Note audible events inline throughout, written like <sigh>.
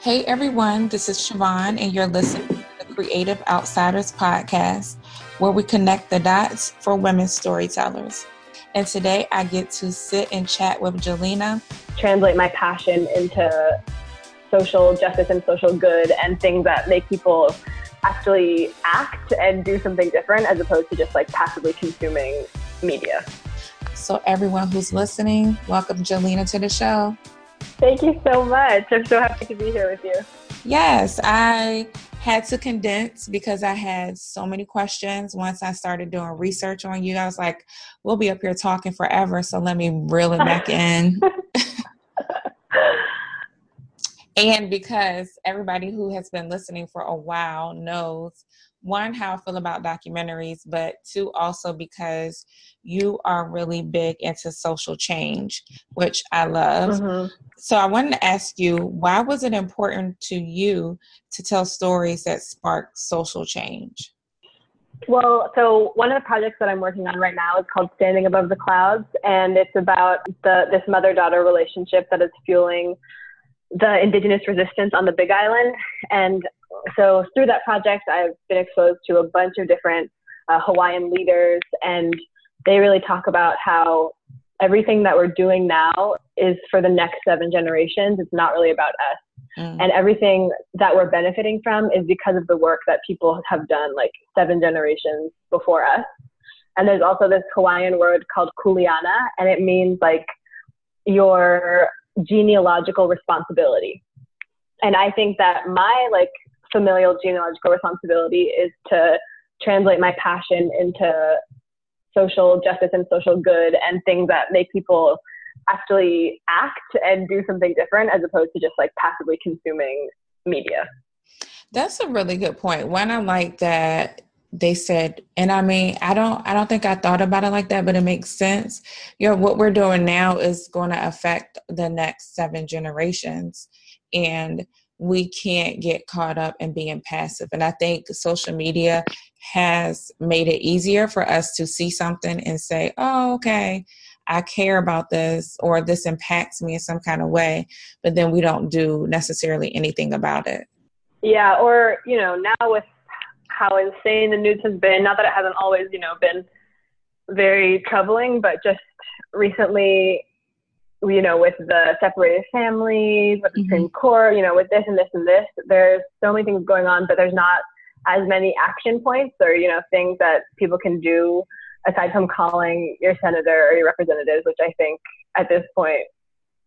Hey everyone, this is Siobhan, and you're listening to the Creative Outsiders podcast, where we connect the dots for women storytellers. And today I get to sit and chat with Jalena. Translate my passion into social justice and social good and things that make people actually act and do something different as opposed to just like passively consuming media. So, everyone who's listening, welcome Jalena to the show. Thank you so much. I'm so happy to be here with you. Yes, I had to condense because I had so many questions. Once I started doing research on you, I was like, we'll be up here talking forever. So let me reel it back in. <laughs> and because everybody who has been listening for a while knows one, how I feel about documentaries, but two, also because you are really big into social change, which I love. Mm-hmm. So I wanted to ask you, why was it important to you to tell stories that spark social change? Well, so one of the projects that I'm working on right now is called Standing Above the Clouds, and it's about the this mother-daughter relationship that is fueling the indigenous resistance on the Big Island. And so through that project, I've been exposed to a bunch of different uh, Hawaiian leaders, and they really talk about how everything that we're doing now is for the next seven generations. It's not really about us. Mm. And everything that we're benefiting from is because of the work that people have done like seven generations before us. And there's also this Hawaiian word called kuleana, and it means like your genealogical responsibility. And I think that my like familial genealogical responsibility is to translate my passion into social justice and social good and things that make people actually act and do something different as opposed to just like passively consuming media. That's a really good point. One, I like that they said, and I mean, I don't, I don't think I thought about it like that, but it makes sense. You know, what we're doing now is going to affect the next seven generations, and we can't get caught up in being passive. And I think social media has made it easier for us to see something and say, oh, okay, I care about this or this impacts me in some kind of way, but then we don't do necessarily anything about it. Yeah, or, you know, now with how insane the news has been, not that it hasn't always, you know, been very troubling, but just recently you know, with the separated families, with the mm-hmm. Supreme Court, you know, with this and this and this, there's so many things going on, but there's not as many action points or, you know, things that people can do aside from calling your senator or your representatives, which I think at this point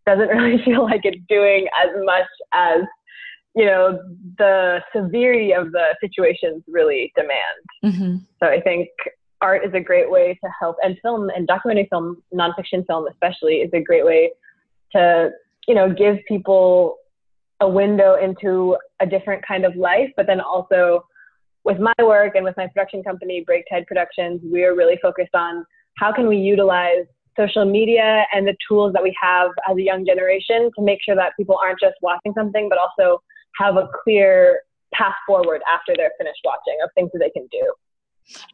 doesn't <laughs> really feel like it's doing as much as, you know, the severity of the situations really demand. Mm-hmm. So I think art is a great way to help, and film and documentary film, nonfiction film especially, is a great way to you know give people a window into a different kind of life, but then also with my work and with my production company, Breaktide Productions, we are really focused on how can we utilize social media and the tools that we have as a young generation to make sure that people aren't just watching something, but also have a clear path forward after they're finished watching of things that they can do.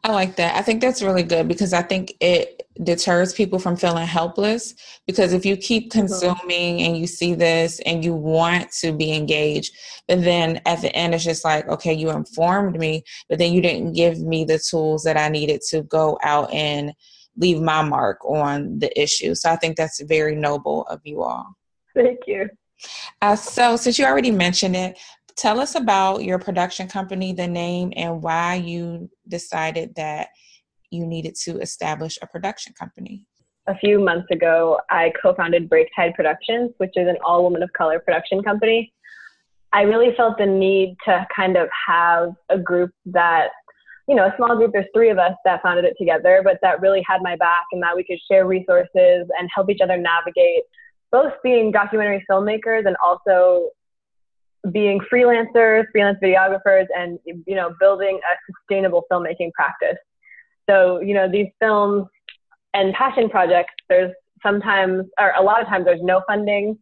I like that. I think that's really good because I think it deters people from feeling helpless. Because if you keep mm-hmm. consuming and you see this and you want to be engaged, but then at the end it's just like, okay, you informed me, but then you didn't give me the tools that I needed to go out and leave my mark on the issue. So I think that's very noble of you all. Thank you. Uh, so, since you already mentioned it, Tell us about your production company, the name, and why you decided that you needed to establish a production company. A few months ago, I co founded Breaktide Productions, which is an all woman of color production company. I really felt the need to kind of have a group that, you know, a small group, there's three of us that founded it together, but that really had my back and that we could share resources and help each other navigate both being documentary filmmakers and also being freelancers, freelance videographers, and you know, building a sustainable filmmaking practice. So, you know, these films and passion projects, there's sometimes, or a lot of times, there's no funding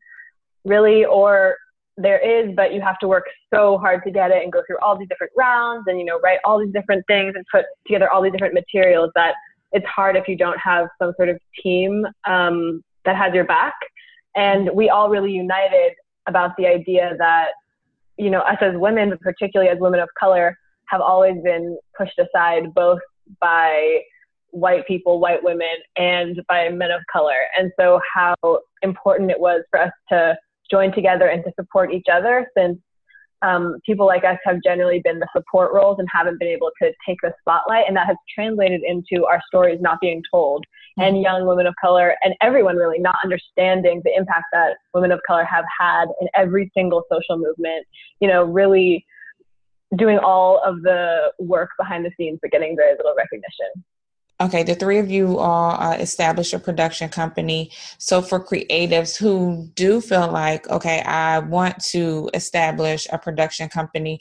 really, or there is, but you have to work so hard to get it and go through all these different rounds and, you know, write all these different things and put together all these different materials that it's hard if you don't have some sort of team um, that has your back. And we all really united about the idea that you know, us as women, but particularly as women of color, have always been pushed aside both by white people, white women, and by men of color. And so, how important it was for us to join together and to support each other since um, people like us have generally been the support roles and haven't been able to take the spotlight. And that has translated into our stories not being told and young women of color and everyone really not understanding the impact that women of color have had in every single social movement, you know, really doing all of the work behind the scenes but getting very little recognition. Okay, the three of you all uh, established a production company. So, for creatives who do feel like, okay, I want to establish a production company,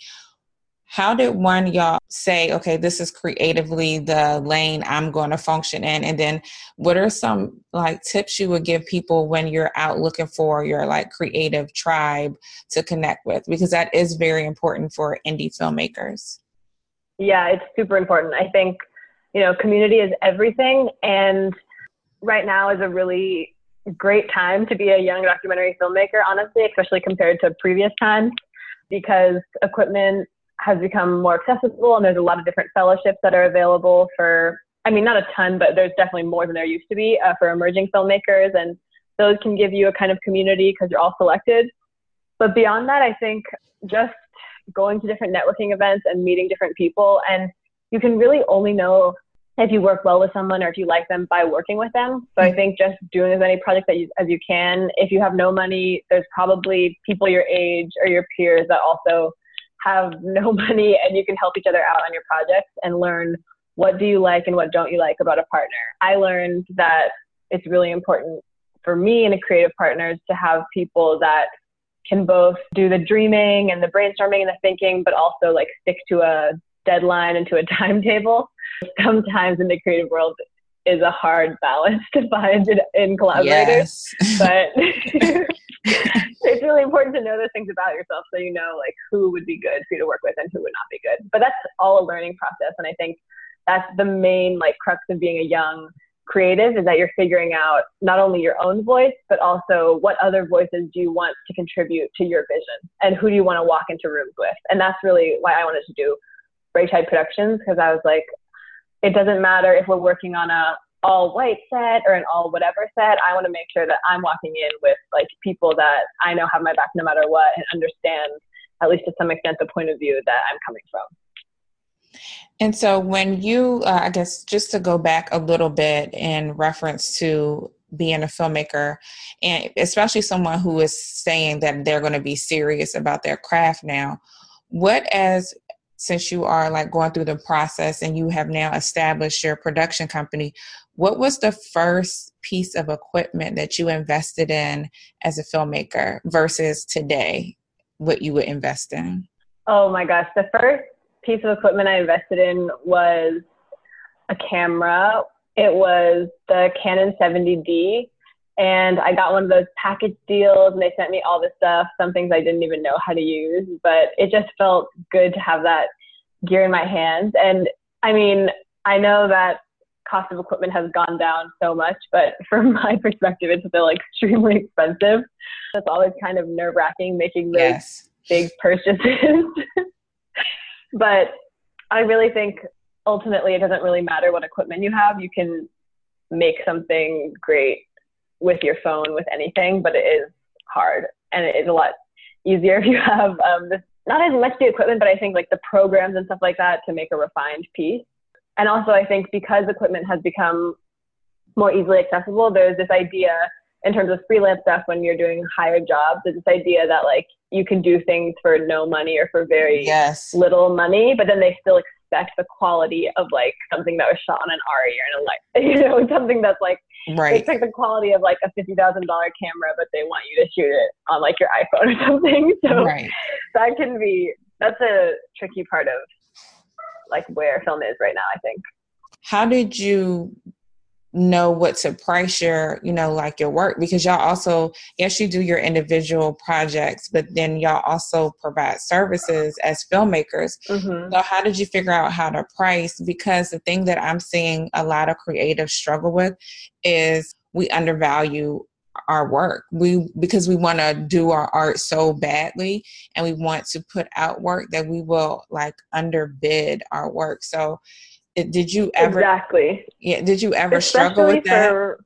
how did one y'all say, okay, this is creatively the lane I'm going to function in? And then, what are some like tips you would give people when you're out looking for your like creative tribe to connect with? Because that is very important for indie filmmakers. Yeah, it's super important. I think you know, community is everything. And right now is a really great time to be a young documentary filmmaker, honestly, especially compared to previous times, because equipment has become more accessible and there's a lot of different fellowships that are available for, I mean, not a ton, but there's definitely more than there used to be uh, for emerging filmmakers. And those can give you a kind of community because you're all selected. But beyond that, I think just going to different networking events and meeting different people and you can really only know if you work well with someone or if you like them by working with them. So I mm-hmm. think just doing as many projects that you, as you can. If you have no money, there's probably people your age or your peers that also have no <laughs> money and you can help each other out on your projects and learn what do you like and what don't you like about a partner. I learned that it's really important for me and a creative partners to have people that can both do the dreaming and the brainstorming and the thinking, but also like stick to a deadline and to a <laughs> timetable. Sometimes in the creative world is a hard balance <laughs> to find in collaborators. Yes. but <laughs> it's really important to know those things about yourself so you know like who would be good for you to work with and who would not be good. But that's all a learning process and I think that's the main like crux of being a young creative is that you're figuring out not only your own voice but also what other voices do you want to contribute to your vision and who do you want to walk into rooms with and that's really why i wanted to do Breaktide Productions because I was like, it doesn't matter if we're working on a all white set or an all whatever set. I want to make sure that I'm walking in with like people that I know have my back no matter what and understand at least to some extent the point of view that I'm coming from. And so, when you, uh, I guess, just to go back a little bit in reference to being a filmmaker, and especially someone who is saying that they're going to be serious about their craft now, what as since you are like going through the process and you have now established your production company, what was the first piece of equipment that you invested in as a filmmaker versus today, what you would invest in? Oh my gosh, the first piece of equipment I invested in was a camera. It was the Canon 70D. And I got one of those package deals and they sent me all this stuff, some things I didn't even know how to use, but it just felt good to have that gear in my hands. And I mean, I know that cost of equipment has gone down so much, but <laughs> from my perspective, it's still extremely <laughs> expensive. It's always kind of nerve wracking making those yes. big purchases. <laughs> but I really think ultimately it doesn't really matter what equipment you have. You can make something great with your phone with anything, but it is hard and it is a lot easier if you have um, this not as much the equipment, but I think like the programs and stuff like that to make a refined piece. And also, I think because equipment has become more easily accessible, there's this idea in terms of freelance stuff when you're doing higher jobs, there's this idea that like you can do things for no money or for very yes. little money, but then they still expect the quality of like something that was shot on an ARRI or an like <laughs> you know something that's like right. they expect the quality of like a fifty thousand dollar camera, but they want you to shoot it on like your iPhone or <laughs> something. So right. that can be that's a tricky part of like where film is right now. I think. How did you know what to price your you know like your work because y'all also yes you do your individual projects but then y'all also provide services as filmmakers mm-hmm. so how did you figure out how to price because the thing that i'm seeing a lot of creatives struggle with is we undervalue our work. We because we want to do our art so badly and we want to put out work that we will like underbid our work. So it, did you ever exactly yeah did you ever especially struggle with that for,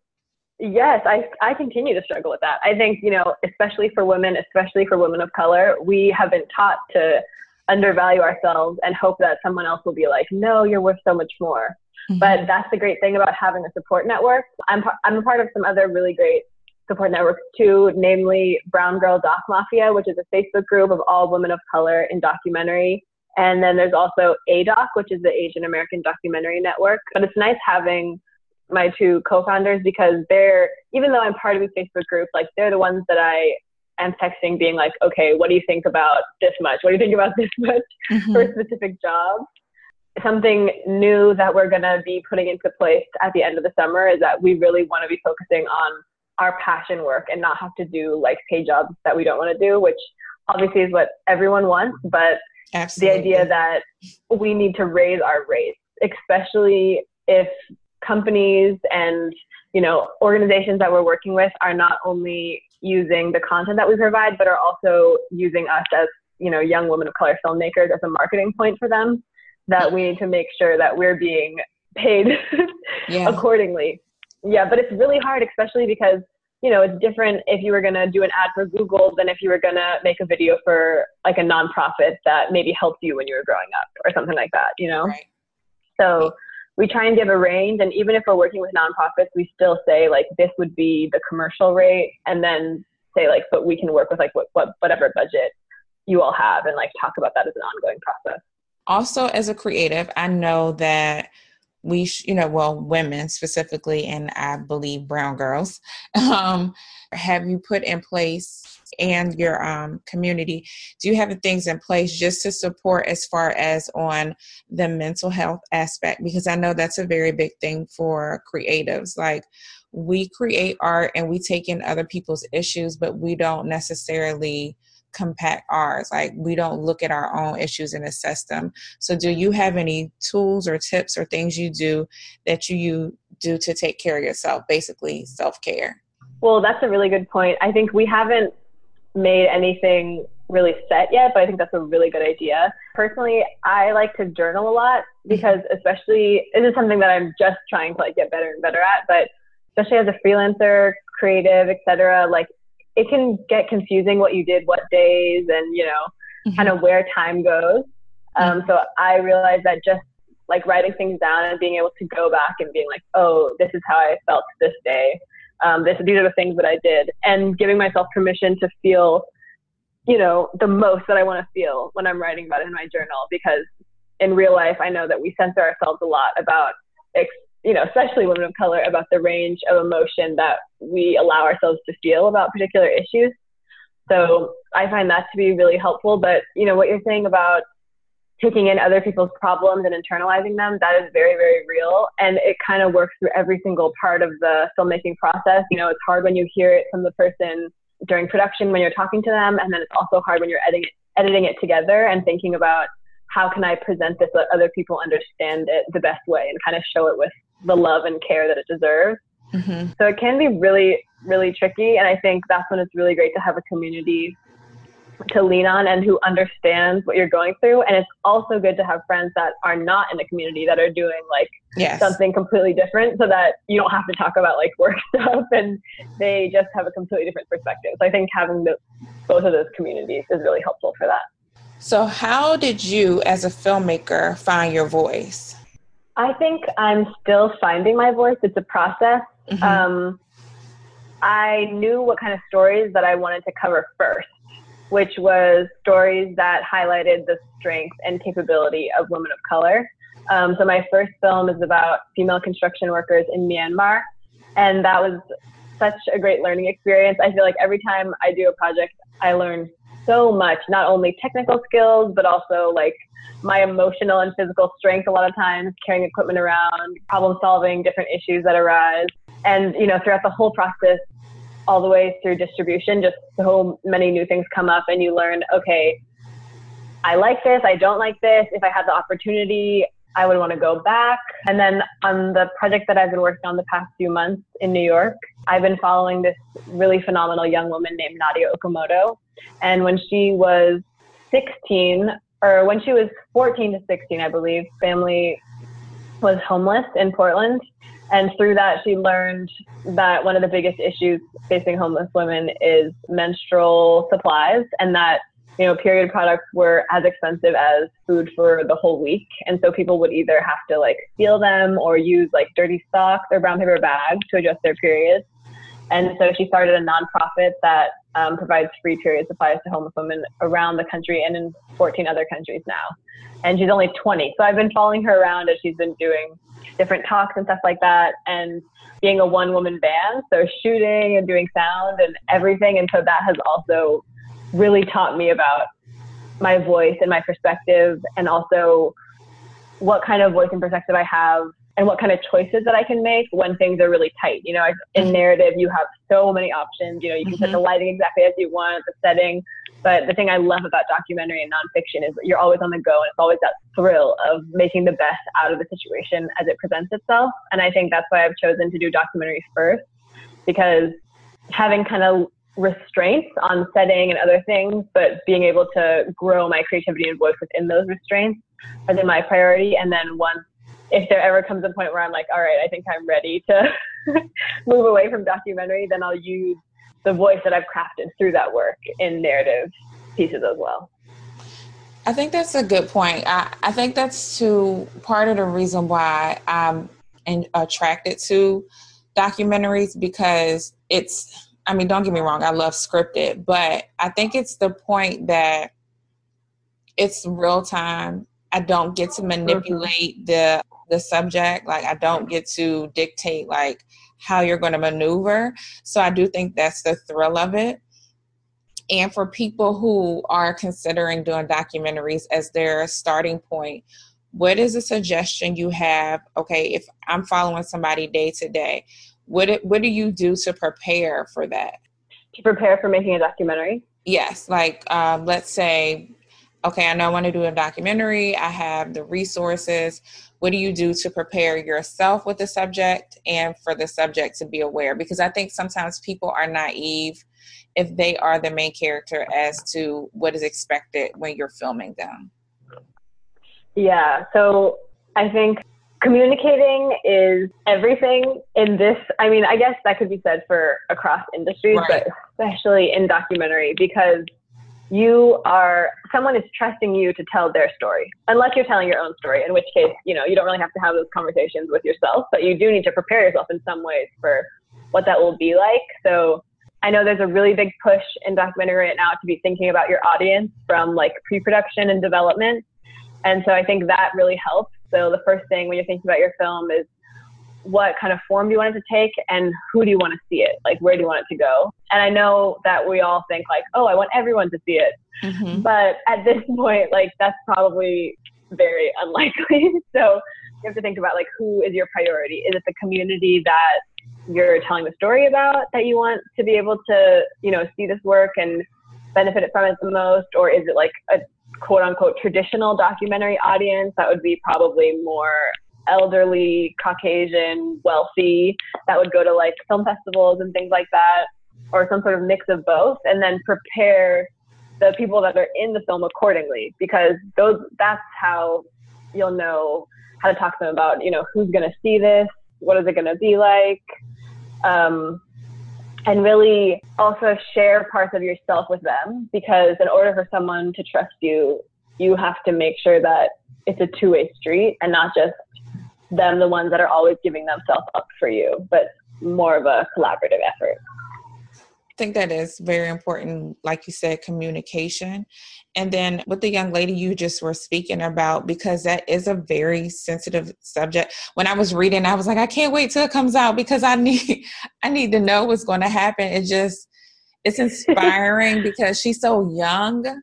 yes i i continue to struggle with that i think you know especially for women especially for women of color we have been taught to undervalue ourselves and hope that someone else will be like no you're worth so much more mm-hmm. but that's the great thing about having a support network i'm i'm a part of some other really great support networks too namely brown girl doc mafia which is a facebook group of all women of color in documentary and then there's also ADOC, which is the Asian American Documentary Network. But it's nice having my two co-founders because they're, even though I'm part of the Facebook group, like they're the ones that I am texting being like, okay, what do you think about this much? What do you think about this <laughs> much mm-hmm. for a specific job? Something new that we're going to be putting into place at the end of the summer is that we really want to be focusing on our passion work and not have to do like pay jobs that we don't want to do, which obviously is what everyone wants, but Absolutely. the idea that we need to raise our rates, especially if companies and you know organizations that we're working with are not only using the content that we provide, but are also using us as you know young women of color filmmakers as a marketing point for them. That we need to make sure that we're being paid <laughs> yeah. accordingly. Yeah, but it's really hard, especially because you know, it's different if you were going to do an ad for Google than if you were going to make a video for like a nonprofit that maybe helped you when you were growing up or something like that, you know? Right. So we try and give a range. And even if we're working with nonprofits, we still say like this would be the commercial rate and then say like, but we can work with like what, what whatever budget you all have and like talk about that as an ongoing process. Also, as a creative, I know that we, sh- you know, well, women specifically, and I believe brown girls, <laughs> um, have you put in place and your um, community? Do you have things in place just to support as far as on the mental health aspect? Because I know that's a very big thing for creatives. Like, we create art and we take in other people's issues, but we don't necessarily compact ours. Like we don't look at our own issues and assess them. So do you have any tools or tips or things you do that you, you do to take care of yourself, basically self-care? Well, that's a really good point. I think we haven't made anything really set yet, but I think that's a really good idea. Personally, I like to journal a lot mm-hmm. because especially this is something that I'm just trying to like get better and better at, but especially as a freelancer, creative, etc. Like it can get confusing what you did what days and you know mm-hmm. kind of where time goes. Um, so i realized that just like writing things down and being able to go back and being like oh this is how i felt this day. Um, this, these are the things that i did and giving myself permission to feel you know the most that i want to feel when i'm writing about it in my journal because in real life i know that we censor ourselves a lot about ex- you know, especially women of color, about the range of emotion that we allow ourselves to feel about particular issues. So I find that to be really helpful. But, you know, what you're saying about taking in other people's problems and internalizing them, that is very, very real. And it kind of works through every single part of the filmmaking process. You know, it's hard when you hear it from the person during production when you're talking to them. And then it's also hard when you're editing it, editing it together and thinking about how can I present this so other people understand it the best way and kind of show it with the love and care that it deserves. Mm-hmm. So it can be really, really tricky. And I think that's when it's really great to have a community to lean on and who understands what you're going through. And it's also good to have friends that are not in the community that are doing like yes. something completely different so that you don't have to talk about like <laughs> work stuff and they just have a completely different perspective. So I think having the, both of those communities is really helpful for that. So, how did you, as a filmmaker, find your voice? I think I'm still finding my voice. It's a process. Mm-hmm. Um, I knew what kind of stories that I wanted to cover first, which was stories that highlighted the strength and capability of women of color. Um, so my first film is about female construction workers in Myanmar, and that was such a great learning experience. I feel like every time I do a project, I learn so much, not only technical skills, but also like my emotional and physical strength a lot of times, carrying equipment around, problem solving different issues that arise. And, you know, throughout the whole process, all the way through distribution, just so many new things come up and you learn, okay, I like this, I don't like this. If I had the opportunity, I would want to go back. And then on the project that I've been working on the past few months in New York, I've been following this really phenomenal young woman named Nadya Okamoto. And when she was 16, or when she was 14 to 16, I believe, family was homeless in Portland. And through that, she learned that one of the biggest issues facing homeless women is menstrual supplies, and that you know period products were as expensive as food for the whole week. And so people would either have to like steal them or use like dirty socks or brown paper bags to adjust their periods. And so she started a nonprofit that um, provides free period supplies to homeless women around the country and in 14 other countries now. And she's only 20. So I've been following her around as she's been doing different talks and stuff like that. And being a one woman band, so shooting and doing sound and everything. And so that has also really taught me about my voice and my perspective and also what kind of voice and perspective I have and what kind of choices that I can make when things are really tight. You know, in mm-hmm. narrative, you have so many options. You know, you can mm-hmm. set the lighting exactly as you want, the setting. But the thing I love about documentary and nonfiction is that you're always on the go, and it's always that thrill of making the best out of the situation as it presents itself. And I think that's why I've chosen to do documentaries first, because having kind of restraints on setting and other things, but being able to grow my creativity and voice within those restraints has been my priority. And then once if there ever comes a point where I'm like, all right, I think I'm ready to <laughs> move away from documentary, then I'll use the voice that I've crafted through that work in narrative pieces as well. I think that's a good point. I, I think that's to part of the reason why I'm in, attracted to documentaries because it's, I mean, don't get me wrong, I love scripted, but I think it's the point that it's real time. I don't get to manipulate the the subject. Like I don't get to dictate like how you're going to maneuver. So I do think that's the thrill of it. And for people who are considering doing documentaries as their starting point, what is a suggestion you have? Okay, if I'm following somebody day to day, what what do you do to prepare for that? To prepare for making a documentary? Yes, like um, let's say, okay, I know I want to do a documentary. I have the resources what do you do to prepare yourself with the subject and for the subject to be aware because i think sometimes people are naive if they are the main character as to what is expected when you're filming them yeah so i think communicating is everything in this i mean i guess that could be said for across industries right. but especially in documentary because you are someone is trusting you to tell their story unless you're telling your own story in which case you know you don't really have to have those conversations with yourself but you do need to prepare yourself in some ways for what that will be like. So i know there's a really big push in documentary right now to be thinking about your audience from like pre-production and development and so i think that really helps. So the first thing when you're thinking about your film is what kind of form do you want it to take and who do you want to see it? Like, where do you want it to go? And I know that we all think, like, oh, I want everyone to see it. Mm-hmm. But at this point, like, that's probably very unlikely. <laughs> so you have to think about, like, who is your priority? Is it the community that you're telling the story about that you want to be able to, you know, see this work and benefit from it the most? Or is it like a quote unquote traditional documentary audience that would be probably more elderly, Caucasian, wealthy that would go to like film festivals and things like that, or some sort of mix of both, and then prepare the people that are in the film accordingly because those that's how you'll know how to talk to them about you know who's going to see this, what is it going to be like. Um, and really also share parts of yourself with them because in order for someone to trust you, you have to make sure that it's a two way street and not just them the ones that are always giving themselves up for you, but more of a collaborative effort. I think that is very important, like you said, communication. And then with the young lady you just were speaking about, because that is a very sensitive subject. When I was reading, I was like, I can't wait till it comes out because I <laughs> need I need to know what's going to happen. It just it's inspiring <laughs> because she's so young.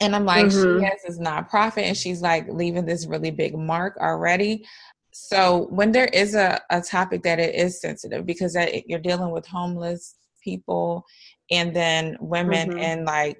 And I'm like, mm-hmm. she has this nonprofit and she's like leaving this really big mark already so when there is a, a topic that it is sensitive because that you're dealing with homeless people and then women mm-hmm. and like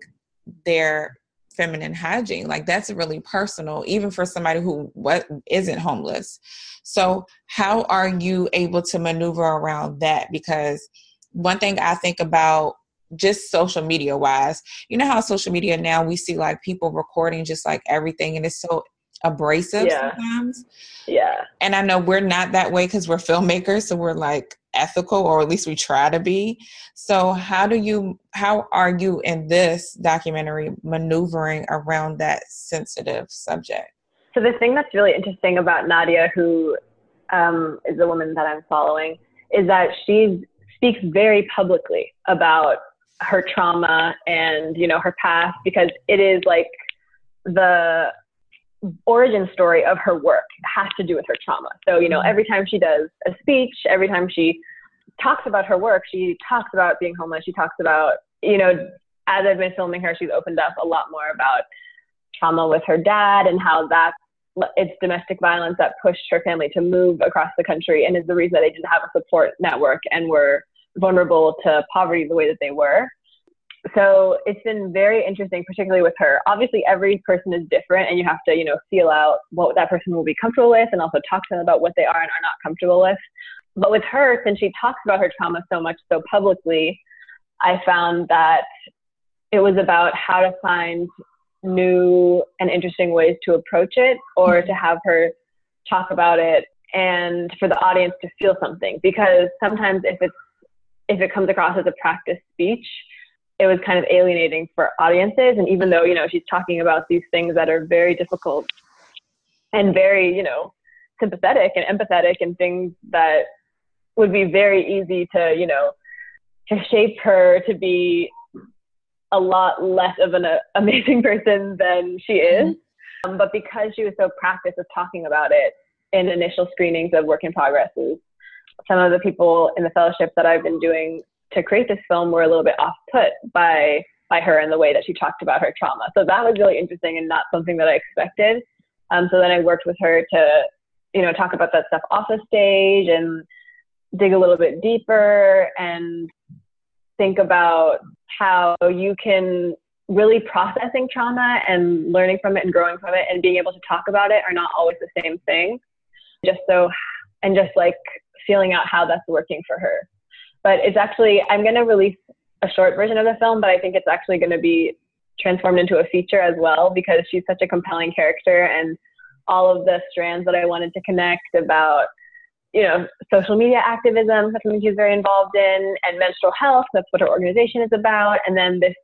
their feminine hygiene. Like that's really personal, even for somebody who what isn't homeless. So how are you able to maneuver around that? Because one thing I think about just social media wise, you know how social media now we see like people recording just like everything and it's so abrasive yeah. sometimes. Yeah. And I know we're not that way because we're filmmakers, so we're like ethical or at least we try to be. So how do you how are you in this documentary maneuvering around that sensitive subject? So the thing that's really interesting about Nadya, who um, is the woman that I'm following, is that she speaks very publicly about her trauma and you know her past because it is like the origin story of her work has to do with her trauma. So, you know, mm-hmm. every time she does a speech, every time she talks about her work, she talks about being homeless. She talks about, you know, as I've been filming her, she's opened up a lot more about trauma with her dad and how that it's domestic violence that pushed her family to move across the country and is the reason that they didn't have a support network and were vulnerable to poverty the way that they were so it's been very interesting, particularly with her. Obviously, every person is different, and you have to, you know, feel out what that person will be comfortable with, and also talk to them about what they are and are not comfortable with. But with her, since she talks about her trauma so much so publicly, I found that it was about how to find new and interesting ways to approach it, or mm-hmm. to have her talk about it, and for the audience to feel something. Because sometimes if it's if it comes across as a practice speech, it was kind of alienating for audiences. And even though, you know, she's talking about these things that are very difficult and very, you know, sympathetic and empathetic and things that would be very easy to, you know, to shape her to be a lot less of an uh, <laughs> amazing person than she is. Mm-hmm. Um, but because she was so practiced with talking about it in initial screenings of work in progresses, some of the people in the fellowship that I've been doing to create this film were a little bit off put by by her and the way that she talked about her trauma. So that was really interesting and not something that I expected. Um, so then I worked with her to, you know, talk about that stuff off the stage and dig a little bit deeper and think about how you can really processing trauma and learning from it and growing from it and being able to talk about it are not always the same thing. Just so, and just like feeling out how that's working for her. But it's actually, I'm going to release a short version of the film, but I think it's actually going to be transformed into a feature as well because she's such a compelling character and all of the strands that I wanted to connect about, you know, social media activism, that's something she's very involved in, and menstrual health, that's what her organization is about, and then this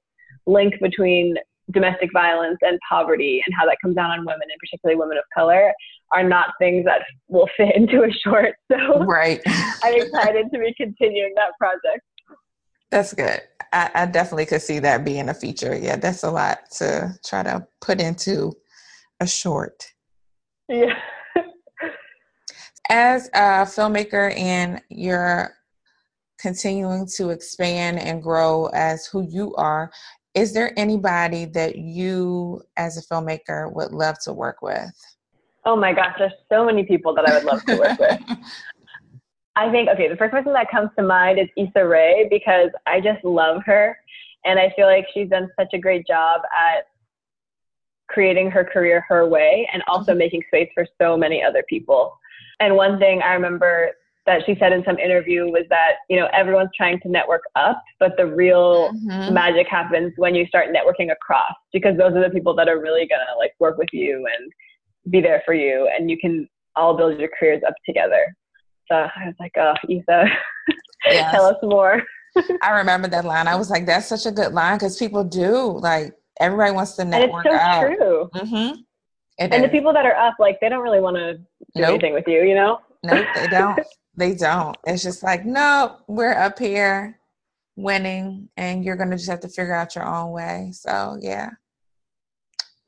link between domestic violence and poverty and how that comes down on women and particularly women of color are not things that will fit into a short. So right. <laughs> I'm excited to be continuing that project. That's good. I, I, definitely could see that being a feature. Yeah, that's a lot to try to put into a short. Yeah. As a filmmaker and you're continuing to expand and grow as who you are, is there anybody that you as a filmmaker would love to work with? Oh my gosh, there's so many people that I would love to work with. <laughs> I think, okay, the first person that comes to mind is Issa Rae because I just love her. And I feel like she's done such a great job at creating her career her way and also mm-hmm. making space for so many other people. And one thing I remember that she said in some interview was that you know everyone's trying to network up but the real mm-hmm. magic happens when you start networking across because those are the people that are really going to like work with you and be there for you and you can all build your careers up together so i was like oh Issa <laughs> yes. tell us more <laughs> i remember that line i was like that's such a good line because people do like everybody wants to network and it's so out. true mm-hmm. and is. the people that are up like they don't really want to do nope. anything with you you know no they <laughs> don't they don't. It's just like, no, we're up here winning and you're going to just have to figure out your own way. So, yeah.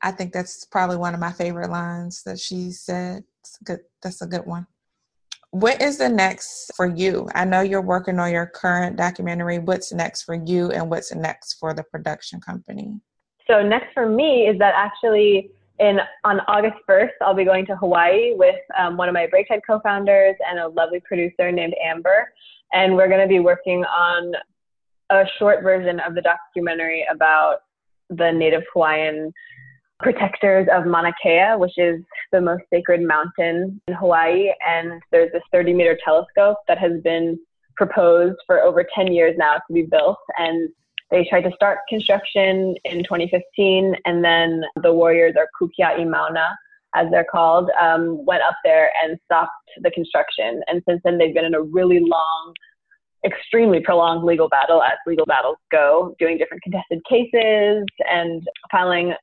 I think that's probably one of my favorite lines that she said. good. That's a good one. What is the next for you? I know you're working on your current documentary. What's next for you and what's next for the production company? So, next for me is that actually in on August 1st, I'll be going to Hawaii with um, one of my Breaktide co-founders and a lovely producer named Amber, and we're going to be working on a short version of the documentary about the native Hawaiian protectors of Mauna Kea, which is the most sacred mountain in Hawaii. And there's this 30 meter telescope that has been proposed for over 10 years now to be built. And they tried to start construction in 2015, and then the warriors, or Kukia'i Mauna, as they're called, um, went up there and stopped the construction. And since then, they've been in a really long, extremely prolonged legal battle, as legal battles go, doing different contested cases and filing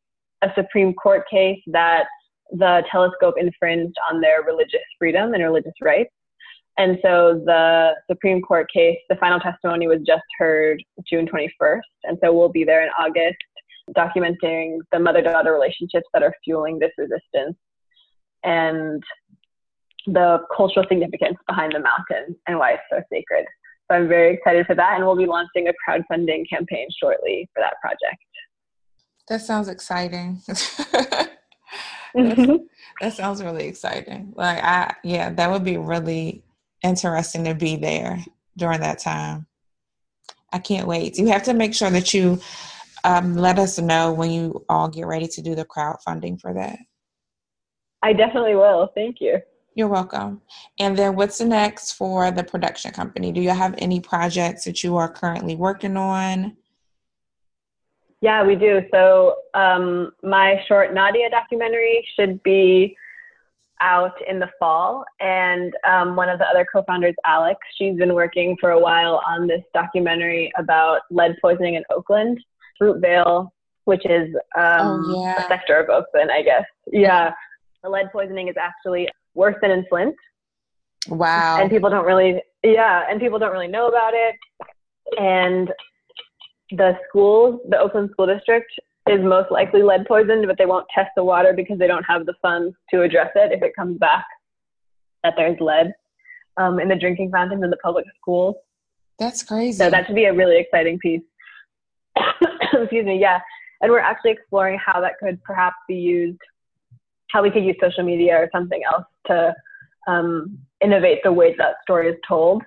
a Supreme Court case that the telescope infringed on their religious freedom and religious rights. And so the Supreme Court case, the final testimony was just heard June 21st. And so we'll be there in August documenting the mother daughter relationships that are fueling this resistance and the cultural significance behind the mountain and why it's so sacred. So I'm very excited for that. And we'll be launching a crowdfunding campaign shortly for that project. That sounds exciting. <laughs> mm-hmm. That sounds really exciting. Like I yeah, that would be really interesting to be there during that time. I can't wait. You have to make sure that you um, let us know when you all get ready to do the crowdfunding for that. I definitely will. Thank you. You're welcome. And then what's the next for the production company? Do you have any projects that you are currently working on? Yeah, we do. So um, my short Nadya documentary should be out in the fall. And um, one of the other co founders, Alex, she's been working for a while on this documentary about lead poisoning in Oakland, Fruitvale, which is um, oh, yeah. a sector of Oakland, I guess. Yeah. The lead poisoning is actually worse than in Flint. Wow. And people don't really, yeah, and people don't really know about it. And the schools, the Oakland School District, is most likely lead poisoned, but they won't test the water because they don't have the funds to address it if it comes back that there's lead um, in the drinking fountains in the public schools. That's crazy. So that should be a really exciting piece. <coughs> Excuse me, yeah. And we're actually exploring how that could perhaps be used, how we could use social media or something else to um, innovate the way that story is told.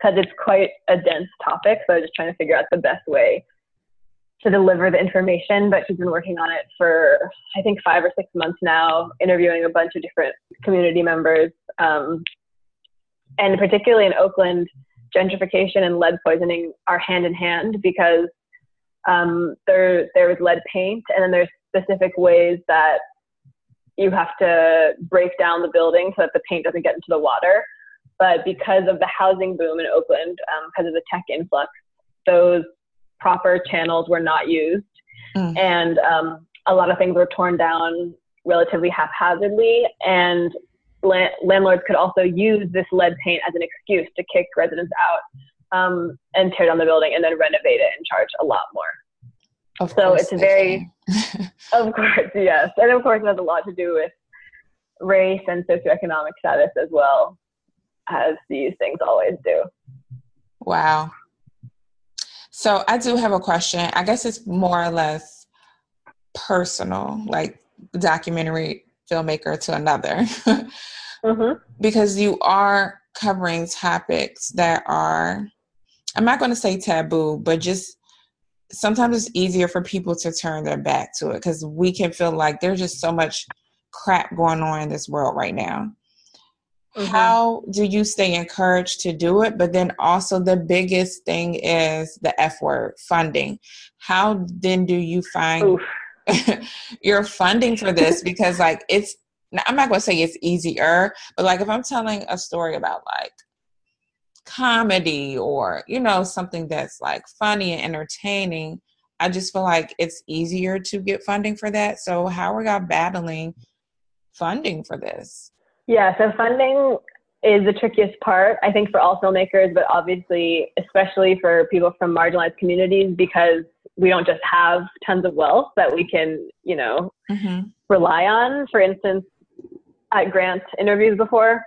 Because it's quite a dense topic, so I'm just trying to figure out the best way to deliver the information, but she's been working on it for I think five or six months now, interviewing a bunch of different community members. Um, and particularly in Oakland, gentrification and lead poisoning are hand in hand because um, there there is lead paint, and then there's specific ways that you have to break down the building so that the paint doesn't get into the water. But because of the housing boom in Oakland, um, because of the tech influx, those proper channels were not used, mm. and um, a lot of things were torn down relatively haphazardly. And la- landlords could also use this lead paint as an excuse to kick residents out um, and tear down the building and then renovate it and charge a lot more. Of so it's very, <laughs> of course, yes, and of course, it has a lot to do with race and socioeconomic status as well, as these things always do. Wow. So I do have a question. I guess it's more or less personal, like documentary filmmaker to another. <laughs> mm-hmm. Because you are covering topics that are, I'm not going to say taboo, but just sometimes it's easier for people to turn their back to it because we can feel like there's just so much crap going on in this world right now. Mm-hmm. How do you stay encouraged to do it? But then also, the biggest thing is the F word funding. How then do you find <laughs> your funding for this? <laughs> Because, like, it's, I'm not going to say it's easier, but like, if I'm telling a story about like comedy or, you know, something that's like funny and entertaining, I just feel like it's easier to get funding for that. So, how are y'all battling funding for this? Yeah, so funding is the trickiest part, I think, for all filmmakers, but obviously, especially for people from marginalized communities, because we don't just have tons of wealth that we can, you know, mm-hmm. rely on. For instance, at grant interviews before,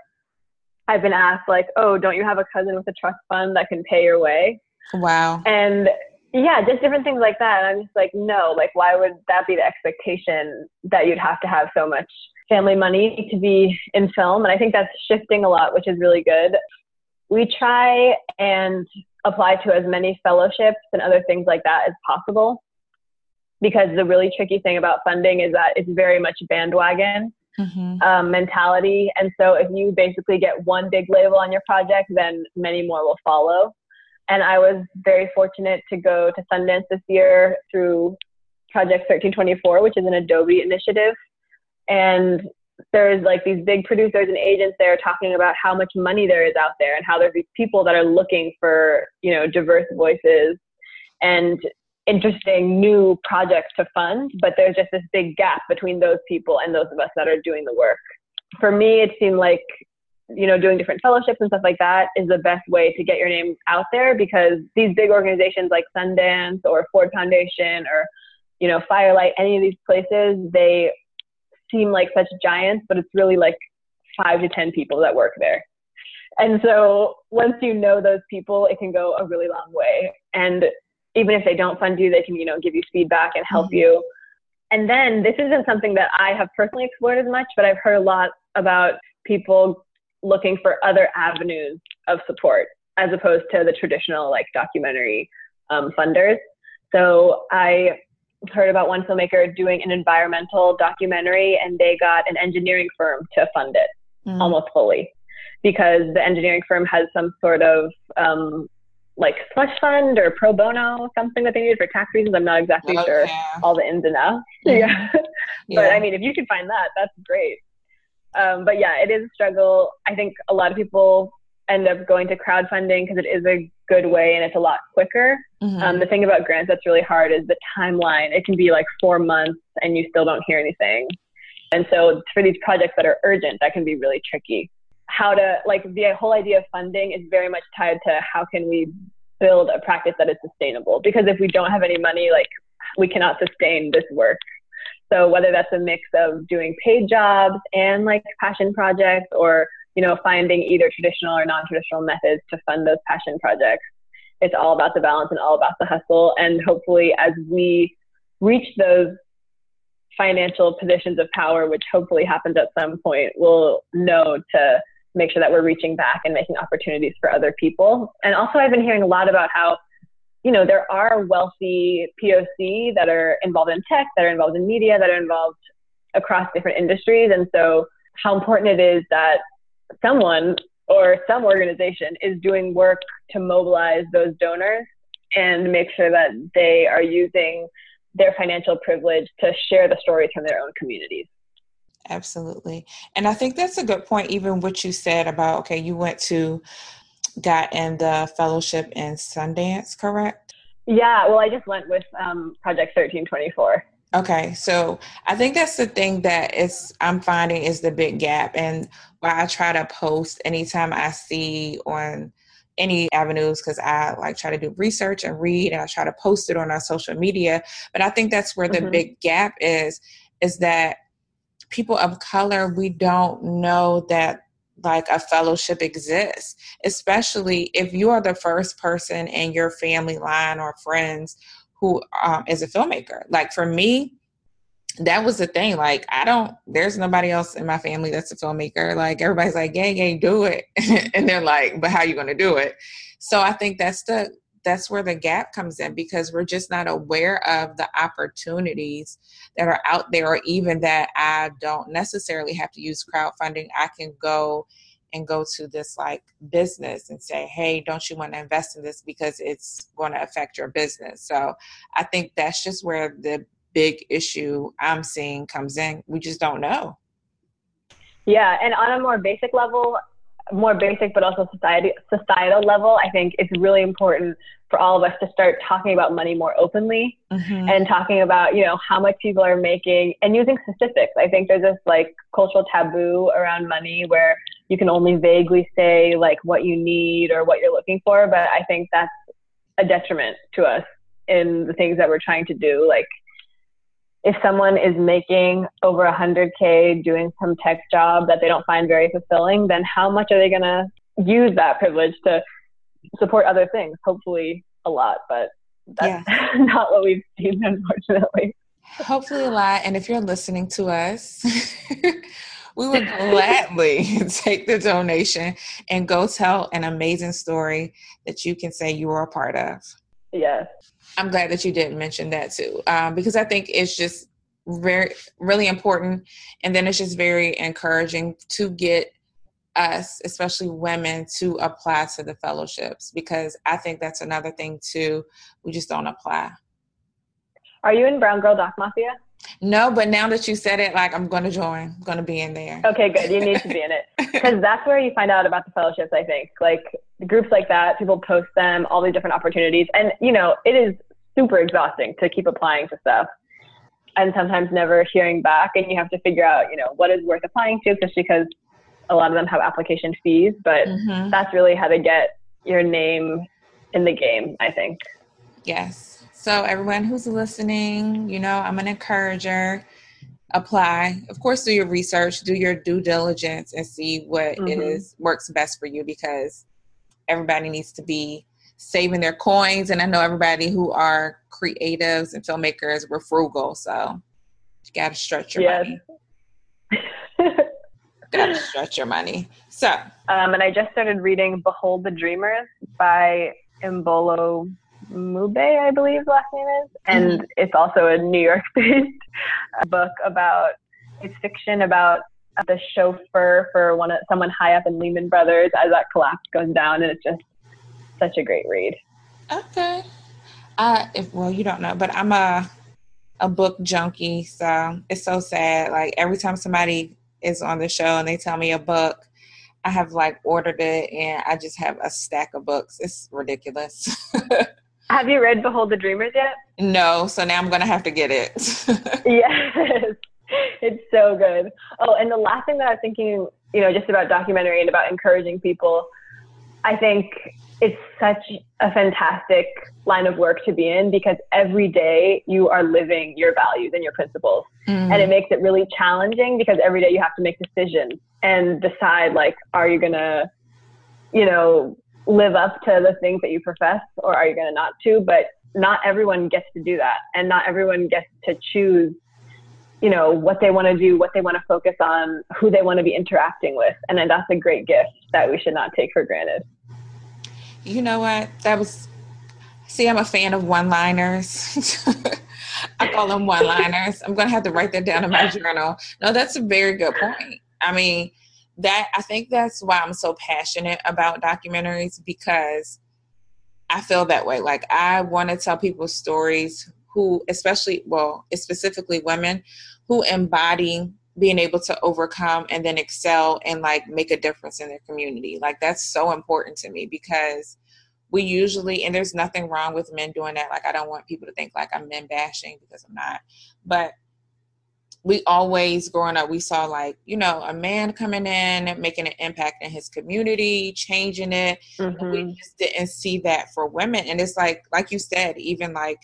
I've been asked, like, oh, don't you have a cousin with a trust fund that can pay your way? Wow. And yeah, just different things like that. And I'm just like, no, like, why would that be the expectation that you'd have to have so much family money to be in film. And I think that's shifting a lot, which is really good. We try and apply to as many fellowships and other things like that as possible. because the really tricky thing about funding is that it's very much bandwagon mm-hmm. um, mentality. And so if you basically get one big label on your project, then many more will follow. And I was very fortunate to go to Sundance this year through Project 1324, which is an Adobe initiative. And there's like these big producers and agents there talking about how much money there is out there and how there's these people that are looking for, you know, diverse voices and interesting new projects to fund, but there's just this big gap between those people and those of us that are doing the work. For me, it seemed like, you know, doing different fellowships and stuff like that is the best way to get your name out there because these big organizations like Sundance or Ford Foundation or, you know, Firelight, any of these places, they seem like such giants, but it's really like five to 10 people that work there. And so once you know those people, it can go a really long way. And even if they don't fund you, they can, you know, give you feedback and help mm-hmm. you. And then this isn't something that I have personally explored as much, but I've heard a lot about people looking for other avenues of support as opposed to the traditional like documentary um, funders. So I heard about one filmmaker doing an environmental documentary and they got an engineering firm to fund it mm. almost fully because the engineering firm has some sort of um, like slush fund or pro bono, something that they need for tax reasons. I'm not exactly oh, sure yeah. all the ins and outs. Mm-hmm. Yeah. <laughs> yeah. But I mean, if you can find that, that's great. Um, but yeah, it is a struggle. I think a lot of people end up going to crowdfunding because it is a good way and it's a lot quicker. Mm-hmm. Um, the thing about grants that's really hard is the timeline. It can be like four months and you still don't hear anything. And so for these projects that are urgent, that can be really tricky. How to like the whole idea of funding is very much tied to how can we build a practice that is sustainable? Because if we don't have any money, like we cannot sustain this work. So whether that's a mix of doing paid jobs and like passion projects or you know, finding either traditional or non-traditional methods to fund those passion projects. It's all about the balance and all about the hustle. And hopefully, as we reach those financial positions of power, which hopefully happens at some point, we'll know to make sure that we're reaching back and making opportunities for other people. And also, I've been hearing a lot about how, you know, there are wealthy POC that are involved in tech, that are involved in media, that are involved across different industries. And so, how important it is that someone or some organization is doing work to mobilize those donors and make sure that they are using their financial privilege to share the stories from their own communities. Absolutely. And I think that's a good point, even what you said about, okay, you went to, got in the fellowship in Sundance, correct? Yeah, well, I just went with um, Project 1324. Okay, so I think that's the thing that is I'm finding is the big gap, and why I try to post anytime I see on any avenues because I like try to do research and read, and I try to post it on our social media. But I think that's where the mm-hmm. big gap is, is that people of color we don't know that like a fellowship exists, especially if you are the first person in your family line or friends who um, is a filmmaker. Like for me, that was the thing. Like I don't, there's nobody else in my family that's a filmmaker. Like everybody's like, "Gang, yeah, do it, <laughs> and they're like, but how you to do it? So I think that's the that's where the gap comes in because we're just not aware of the opportunities that are out there, or even that I don't necessarily have to use crowdfunding. I can go and go to this like business and say, hey, don't you want to invest in this because it's going to affect your business? So I think that's just where the big issue I'm seeing comes in. We just don't know. Yeah, and on a more basic level, more basic but also society societal level, I think it's really important for all of us to start talking about money more openly mm-hmm. and talking about you know how much people are making and using statistics. I think there's this like cultural taboo around money where you can only vaguely say like what you need or what you're looking for, but I think that's a detriment to us in the things that we're trying to do. Like if someone is making over 100k doing some tech job that they don't find very fulfilling then how much are they going to use that privilege to support other things hopefully a lot but that's yeah. <laughs> not what we've seen unfortunately hopefully a lot and if you're listening to us <laughs> we would gladly <laughs> take the donation and go tell an amazing story that you can say you were a part of Yeah. I'm glad that you didn't mention that too, um, because I think it's just very, really important. And then it's just very encouraging to get us, especially women, to apply to the fellowships because I think that's another thing too. We just don't apply. Are you in Brown Girl Doc Mafia? No, but now that you said it, like I'm going to join. I'm going to be in there. Okay, good. You need to be in it <laughs> because that's where you find out about the fellowships. I think like groups like that, people post them, all these different opportunities, and you know it is super exhausting to keep applying to stuff and sometimes never hearing back, and you have to figure out you know what is worth applying to, just because a lot of them have application fees, but mm-hmm. that's really how to get your name in the game, I think. Yes. So everyone who's listening, you know, I'm an encourager. Apply. Of course, do your research, do your due diligence, and see what mm-hmm. it is works best for you because everybody needs to be saving their coins. And I know everybody who are creatives and filmmakers, we're frugal, so you got to stretch your yes. money. <laughs> gotta stretch your money. So, um, and I just started reading "Behold the Dreamers" by Imbolo Mbue, I believe last name is, and mm-hmm. it's also a New York-based <laughs> book about it's fiction about the chauffeur for one of someone high up in Lehman Brothers as that collapse goes down, and it's just such a great read. Okay. Uh, if well, you don't know, but I'm a a book junkie, so it's so sad. Like every time somebody is on the show and they tell me a book, I have like ordered it and I just have a stack of books. It's ridiculous. <laughs> have you read Behold the Dreamers yet? No, so now I'm gonna have to get it. <laughs> yes, it's so good. Oh, and the last thing that I was thinking, you know, just about documentary and about encouraging people, I think it's such a fantastic line of work to be in because every day you are living your values and your principles. Mm. And it makes it really challenging because every day you have to make decisions and decide like, are you going to, you know, live up to the things that you profess or are you going to not to? But not everyone gets to do that. And not everyone gets to choose, you know, what they want to do, what they want to focus on, who they want to be interacting with. And that's a great gift that we should not take for granted. You know what? That was. See, I'm a fan of one-liners. <laughs> I call them one-liners. I'm gonna have to write that down in my journal. No, that's a very good point. I mean, that I think that's why I'm so passionate about documentaries because I feel that way. Like I want to tell people stories who, especially, well, specifically women who embody being able to overcome and then excel and like make a difference in their community. Like that's so important to me because we usually and there's nothing wrong with men doing that. Like I don't want people to think like I'm men bashing because I'm not. But we always growing up we saw like you know a man coming in making an impact in his community changing it mm-hmm. we just didn't see that for women and it's like like you said even like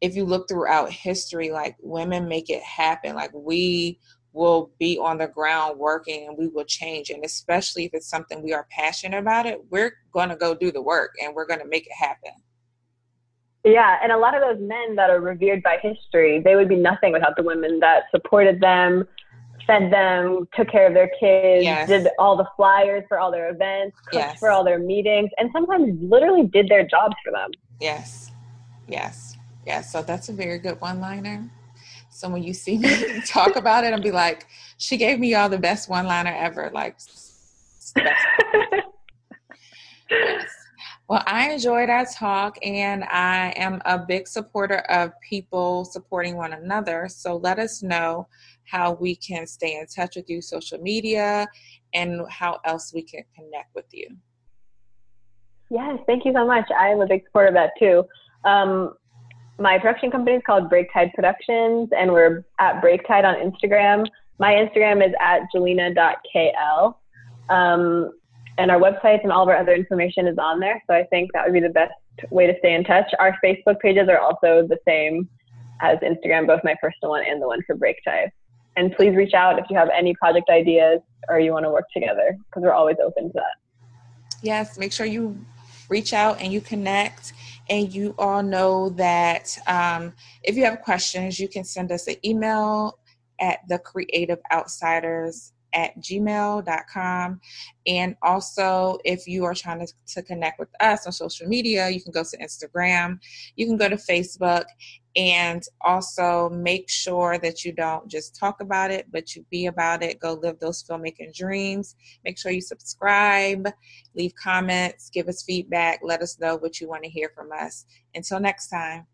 if you look throughout history like women make it happen like we will be on the ground working and we will change. And especially if it's something we are passionate about it, we're going to go do the work and we're going to make it happen. Yeah, and a lot of those men that are revered by history, they would be nothing without the women that supported them, fed them, took care of their kids, yes. did all the flyers for all their events, cooked yes. for all their meetings, and sometimes literally did their jobs for them. Yes, yes, yes. So that's a very good one liner. So when you see me <laughs> talk about it I'll be like, she gave me all the best one liner ever. Like, <laughs> yes. Well, I enjoyed our talk, and I am a big supporter of people supporting one another. So let us know how we can stay in touch with you, social media, and how else we can connect with you. Yes, thank you so much. I am a big supporter of that too. Um, my production company is called Breaktide Productions, and we're at Breaktide on Instagram. My Instagram is at jalena.kl. Um, and our websites and all of our other information is on there. So I think that would be the best way to stay in touch. Our Facebook pages are also the same as Instagram, both my personal one and the one for Breaktide. And please reach out if you have any project ideas or you want to work together because we're always open to that. Yes, make sure you reach out and you connect. And you all know that um, if you have questions, you can send us an email at the creative outsiders at gmail.com. And also, if you are trying to, to connect with us on social media, you can go to Instagram, you can go to Facebook, and also make sure that you don't just talk about it, but you be about it. Go live those filmmaking dreams. Make sure you subscribe, leave comments, give us feedback, let us know what you want to hear from us. Until next time.